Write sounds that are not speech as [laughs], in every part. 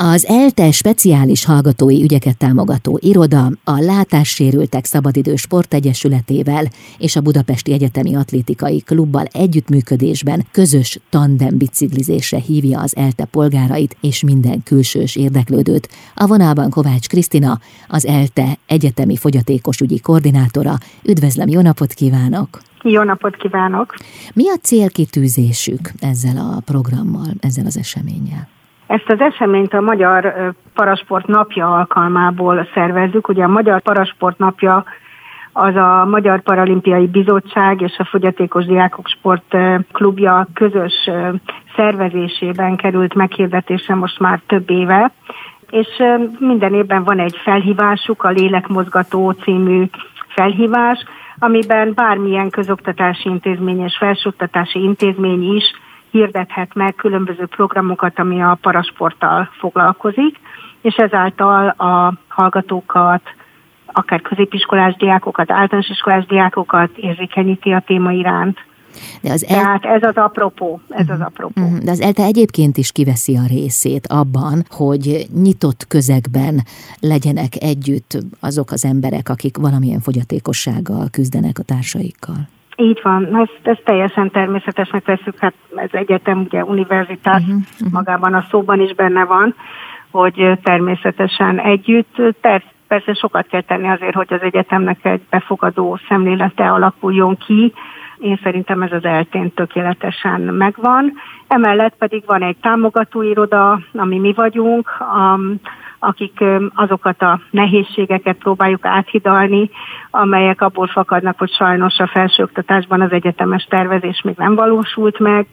Az ELTE speciális hallgatói ügyeket támogató iroda a Látássérültek Szabadidő Sportegyesületével és a Budapesti Egyetemi Atlétikai Klubbal együttműködésben közös tandem biciklizésre hívja az ELTE polgárait és minden külsős érdeklődőt. A vonalban Kovács Krisztina, az ELTE Egyetemi Fogyatékos Ügyi Koordinátora. Üdvözlöm, jó napot kívánok! Jó napot kívánok! Mi a célkitűzésük ezzel a programmal, ezzel az eseménnyel? Ezt az eseményt a Magyar Parasport Napja alkalmából szervezzük. Ugye a Magyar Parasport Napja az a Magyar Paralimpiai Bizottság és a Fogyatékos Diákok Sport Klubja közös szervezésében került meghirdetésre most már több éve, és minden évben van egy felhívásuk, a Lélekmozgató című felhívás, amiben bármilyen közoktatási intézmény és felsőoktatási intézmény is hirdethet meg különböző programokat, ami a parasporttal foglalkozik, és ezáltal a hallgatókat, akár középiskolás diákokat, általános iskolás diákokat érzékenyíti a téma iránt. De az el... Tehát ez az apropó, ez az apropó. Uh-huh. De az ELTE egyébként is kiveszi a részét abban, hogy nyitott közegben legyenek együtt azok az emberek, akik valamilyen fogyatékossággal küzdenek a társaikkal. Így van, ezt, ezt teljesen természetesnek veszük, hát ez egyetem, ugye univerzitás uh-huh, uh-huh. magában a szóban is benne van, hogy természetesen együtt, ter, persze sokat kell tenni azért, hogy az egyetemnek egy befogadó szemlélete alakuljon ki, én szerintem ez az eltén tökéletesen megvan. Emellett pedig van egy támogatóiroda, ami mi vagyunk, akik azokat a nehézségeket próbáljuk áthidalni, amelyek abból fakadnak, hogy sajnos a felsőoktatásban az egyetemes tervezés még nem valósult meg,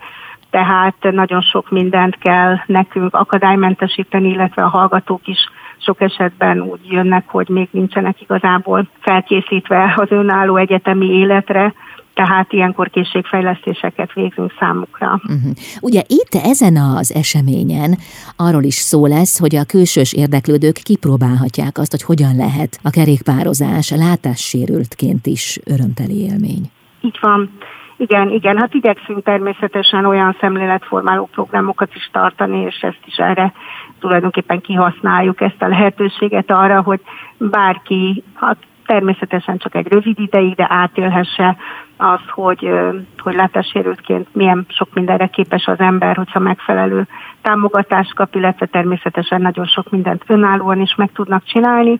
tehát nagyon sok mindent kell nekünk akadálymentesíteni, illetve a hallgatók is sok esetben úgy jönnek, hogy még nincsenek igazából felkészítve az önálló egyetemi életre, tehát ilyenkor készségfejlesztéseket végzünk számukra. Uh-huh. Ugye itt ezen az eseményen arról is szó lesz, hogy a külsős érdeklődők kipróbálhatják azt, hogy hogyan lehet a kerékpározás látássérültként is örömteli élmény. Így van. Igen, igen, hát igyekszünk természetesen olyan szemléletformáló programokat is tartani, és ezt is erre tulajdonképpen kihasználjuk ezt a lehetőséget arra, hogy bárki, hát természetesen csak egy rövid ideig, de átélhesse az, hogy, hogy látássérültként milyen sok mindenre képes az ember, hogyha megfelelő támogatást kap, illetve természetesen nagyon sok mindent önállóan is meg tudnak csinálni.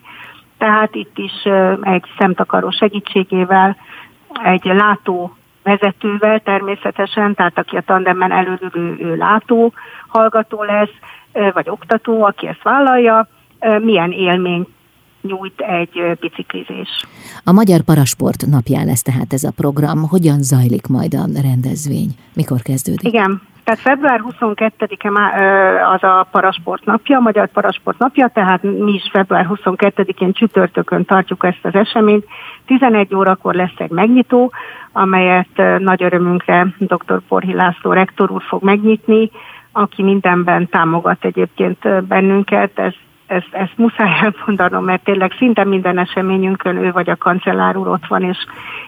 Tehát itt is egy szemtakaró segítségével, egy látó vezetővel természetesen, tehát aki a tandemben elődülő látó hallgató lesz, vagy oktató, aki ezt vállalja, milyen élményt nyújt egy biciklizés. A Magyar Parasport napján lesz tehát ez a program. Hogyan zajlik majd a rendezvény? Mikor kezdődik? Igen, tehát február 22-e az a Parasport napja, a Magyar Parasport napja, tehát mi is február 22-én csütörtökön tartjuk ezt az eseményt. 11 órakor lesz egy megnyitó, amelyet nagy örömünkre dr. Porhi László rektor úr fog megnyitni, aki mindenben támogat egyébként bennünket. Ez ezt, ezt muszáj elmondanom, mert tényleg szinte minden eseményünkön ő vagy a kancellár úr ott van, és,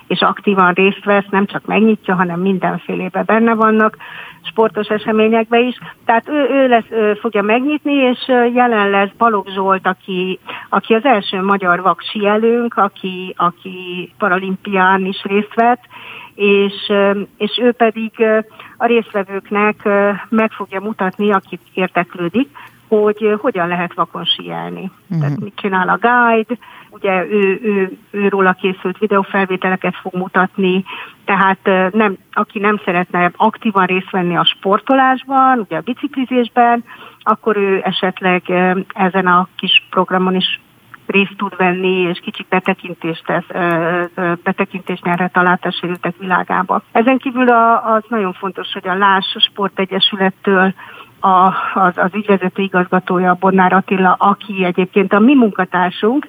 és aktívan részt vesz, nem csak megnyitja, hanem mindenfélébe benne vannak, sportos eseményekbe is. Tehát ő, ő, lesz, ő fogja megnyitni, és jelen lesz Balogh Zsolt, aki, aki az első magyar vaksielőnk, aki, aki paralimpián is részt vett, és, és ő pedig a résztvevőknek meg fogja mutatni, akit érteklődik, hogy hogyan lehet vakon síelni. Uh-huh. Tehát mit csinál a guide, ugye ő, ő, ő róla készült videófelvételeket fog mutatni, tehát nem, aki nem szeretne aktívan részt venni a sportolásban, ugye a biciklizésben, akkor ő esetleg ezen a kis programon is részt tud venni, és kicsit betekintést, tesz, betekintést nyerhet a látássérültek világába. Ezen kívül az nagyon fontos, hogy a Láss Sportegyesülettől a, az, az ügyvezető igazgatója, Bonnár Attila, aki egyébként a mi munkatársunk,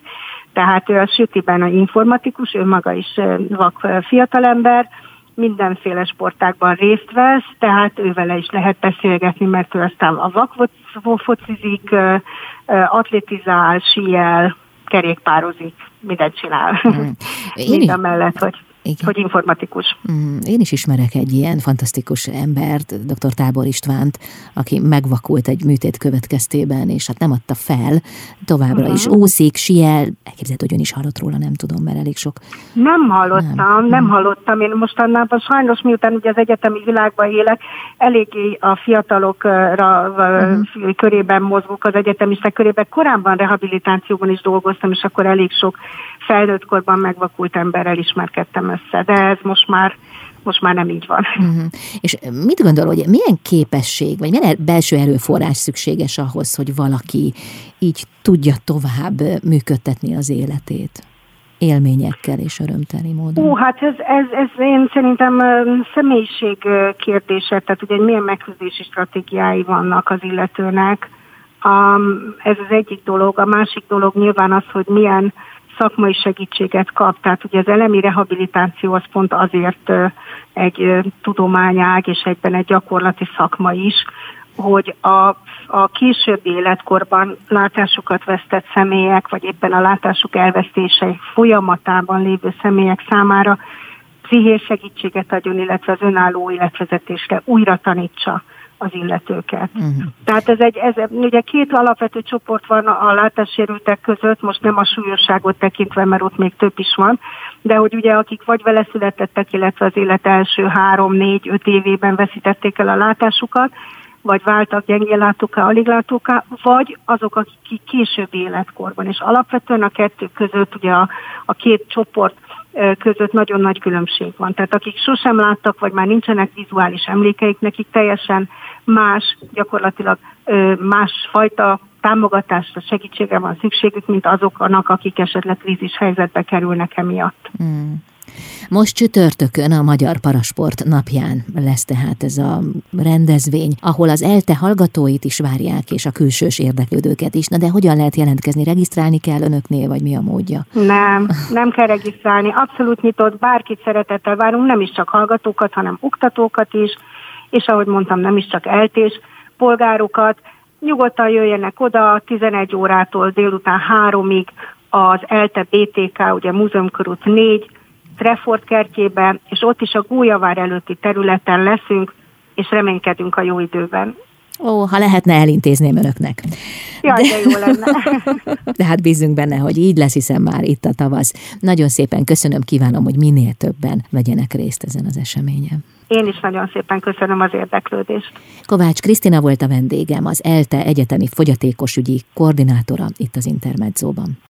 tehát ő a Sütiben a informatikus, ő maga is vak fiatalember, mindenféle sportákban részt vesz, tehát ővele is lehet beszélgetni, mert ő aztán a vakfocizik, atletizál, síel, kerékpározik, mindent csinál. [laughs] Mm. Én mellett, hogy Igen. hogy informatikus. Mm, én is ismerek egy ilyen fantasztikus embert, dr. Tábor Istvánt, aki megvakult egy műtét következtében, és hát nem adta fel, továbbra uh-huh. is úszik, siel, elképzelhető, hogy ön is hallott róla, nem tudom, mert elég sok. Nem hallottam, nem, nem hallottam. Én mostanában sajnos, miután ugye az egyetemi világban élek, eléggé a fiatalokra uh-huh. körében mozgok, az egyetemisták körében. Korábban rehabilitációban is dolgoztam, és akkor elég sok felnőtt korban megvakult emberrel ismerkedtem össze, de ez most már most már nem így van. Uh-huh. És mit gondol, hogy milyen képesség, vagy milyen belső erőforrás szükséges ahhoz, hogy valaki így tudja tovább működtetni az életét? élményekkel és örömteli módon? Ó, hát ez, ez, ez én szerintem személyiség kérdése, tehát ugye milyen megküzdési stratégiái vannak az illetőnek. Um, ez az egyik dolog. A másik dolog nyilván az, hogy milyen szakmai segítséget kap. Tehát ugye az elemi rehabilitáció az pont azért egy tudományág és egyben egy gyakorlati szakma is, hogy a, a későbbi életkorban látásukat vesztett személyek, vagy éppen a látásuk elvesztése folyamatában lévő személyek számára pszichés segítséget adjon, illetve az önálló életvezetésre újra tanítsa az illetőket. Uh-huh. Tehát ez egy, ez, ugye két alapvető csoport van a látássérültek között, most nem a súlyosságot tekintve, mert ott még több is van, de hogy ugye akik vagy vele születettek, illetve az élet első három, négy, öt évében veszítették el a látásukat, vagy váltak gyengéllátóká, aliglátóká, vagy azok, akik később életkorban. És alapvetően a kettő között ugye a, a két csoport között nagyon nagy különbség van. Tehát akik sosem láttak, vagy már nincsenek vizuális emlékeik, nekik teljesen más, gyakorlatilag másfajta támogatásra, segítségre van szükségük, mint azoknak, akik esetleg krízis helyzetbe kerülnek emiatt. Hmm. Most csütörtökön a Magyar Parasport napján lesz tehát ez a rendezvény, ahol az ELTE hallgatóit is várják, és a külsős érdeklődőket is. Na de hogyan lehet jelentkezni? Regisztrálni kell önöknél, vagy mi a módja? Nem, nem kell regisztrálni. Abszolút nyitott, bárkit szeretettel várunk, nem is csak hallgatókat, hanem oktatókat is, és ahogy mondtam, nem is csak eltés polgárokat. Nyugodtan jöjjenek oda 11 órától délután 3-ig az ELTE BTK, ugye Múzeum körút 4, Treffort kertjébe, és ott is a Gólyavár előtti területen leszünk, és reménykedünk a jó időben. Ó, ha lehetne, elintézném önöknek. Jaj, de, de jó lenne. [laughs] de hát bízunk benne, hogy így lesz, hiszen már itt a tavasz. Nagyon szépen köszönöm, kívánom, hogy minél többen vegyenek részt ezen az eseményen. Én is nagyon szépen köszönöm az érdeklődést. Kovács Krisztina volt a vendégem, az ELTE egyetemi fogyatékosügyi koordinátora itt az Intermedzóban.